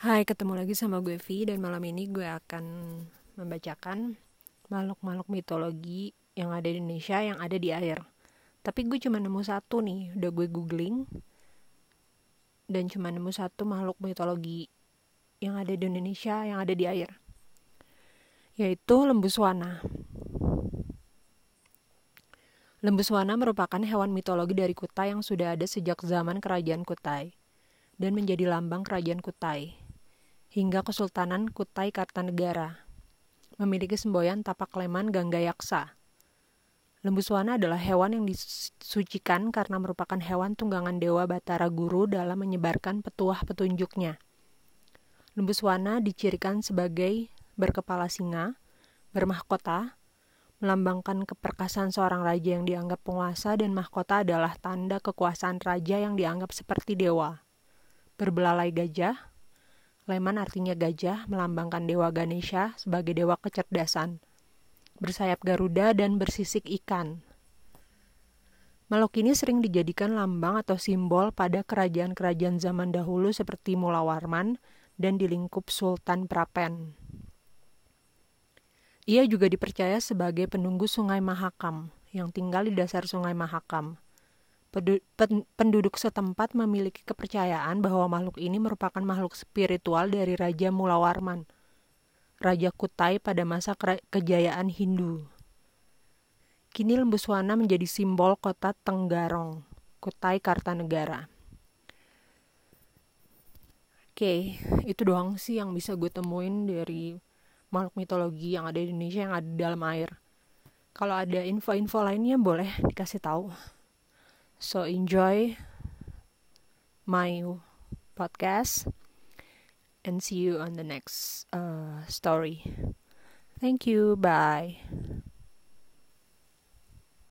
Hai, ketemu lagi sama gue Vi dan malam ini gue akan membacakan makhluk-makhluk mitologi yang ada di Indonesia yang ada di air. Tapi gue cuma nemu satu nih, udah gue googling dan cuma nemu satu makhluk mitologi yang ada di Indonesia yang ada di air. Yaitu lembu swana. Lembu swana merupakan hewan mitologi dari Kutai yang sudah ada sejak zaman kerajaan Kutai dan menjadi lambang kerajaan Kutai hingga Kesultanan Kutai Kartanegara. Memiliki semboyan tapak leman Yaksa. Lembu Swana adalah hewan yang disucikan karena merupakan hewan tunggangan Dewa Batara Guru dalam menyebarkan petuah petunjuknya. Lembu Swana dicirikan sebagai berkepala singa, bermahkota, melambangkan keperkasaan seorang raja yang dianggap penguasa dan mahkota adalah tanda kekuasaan raja yang dianggap seperti dewa. Berbelalai gajah, Leman artinya gajah, melambangkan Dewa Ganesha sebagai dewa kecerdasan. Bersayap Garuda dan bersisik ikan. Makhluk ini sering dijadikan lambang atau simbol pada kerajaan-kerajaan zaman dahulu seperti Mulawarman dan di lingkup Sultan Prapen. Ia juga dipercaya sebagai penunggu Sungai Mahakam yang tinggal di dasar Sungai Mahakam penduduk setempat memiliki kepercayaan bahwa makhluk ini merupakan makhluk spiritual dari Raja Mulawarman, Raja Kutai pada masa kejayaan Hindu. Kini lembu swana menjadi simbol kota Tenggarong, Kutai Kartanegara. Oke, itu doang sih yang bisa gue temuin dari makhluk mitologi yang ada di Indonesia yang ada di dalam air. Kalau ada info-info lainnya boleh dikasih tahu. So enjoy my podcast and see you on the next uh, story. Thank you. Bye.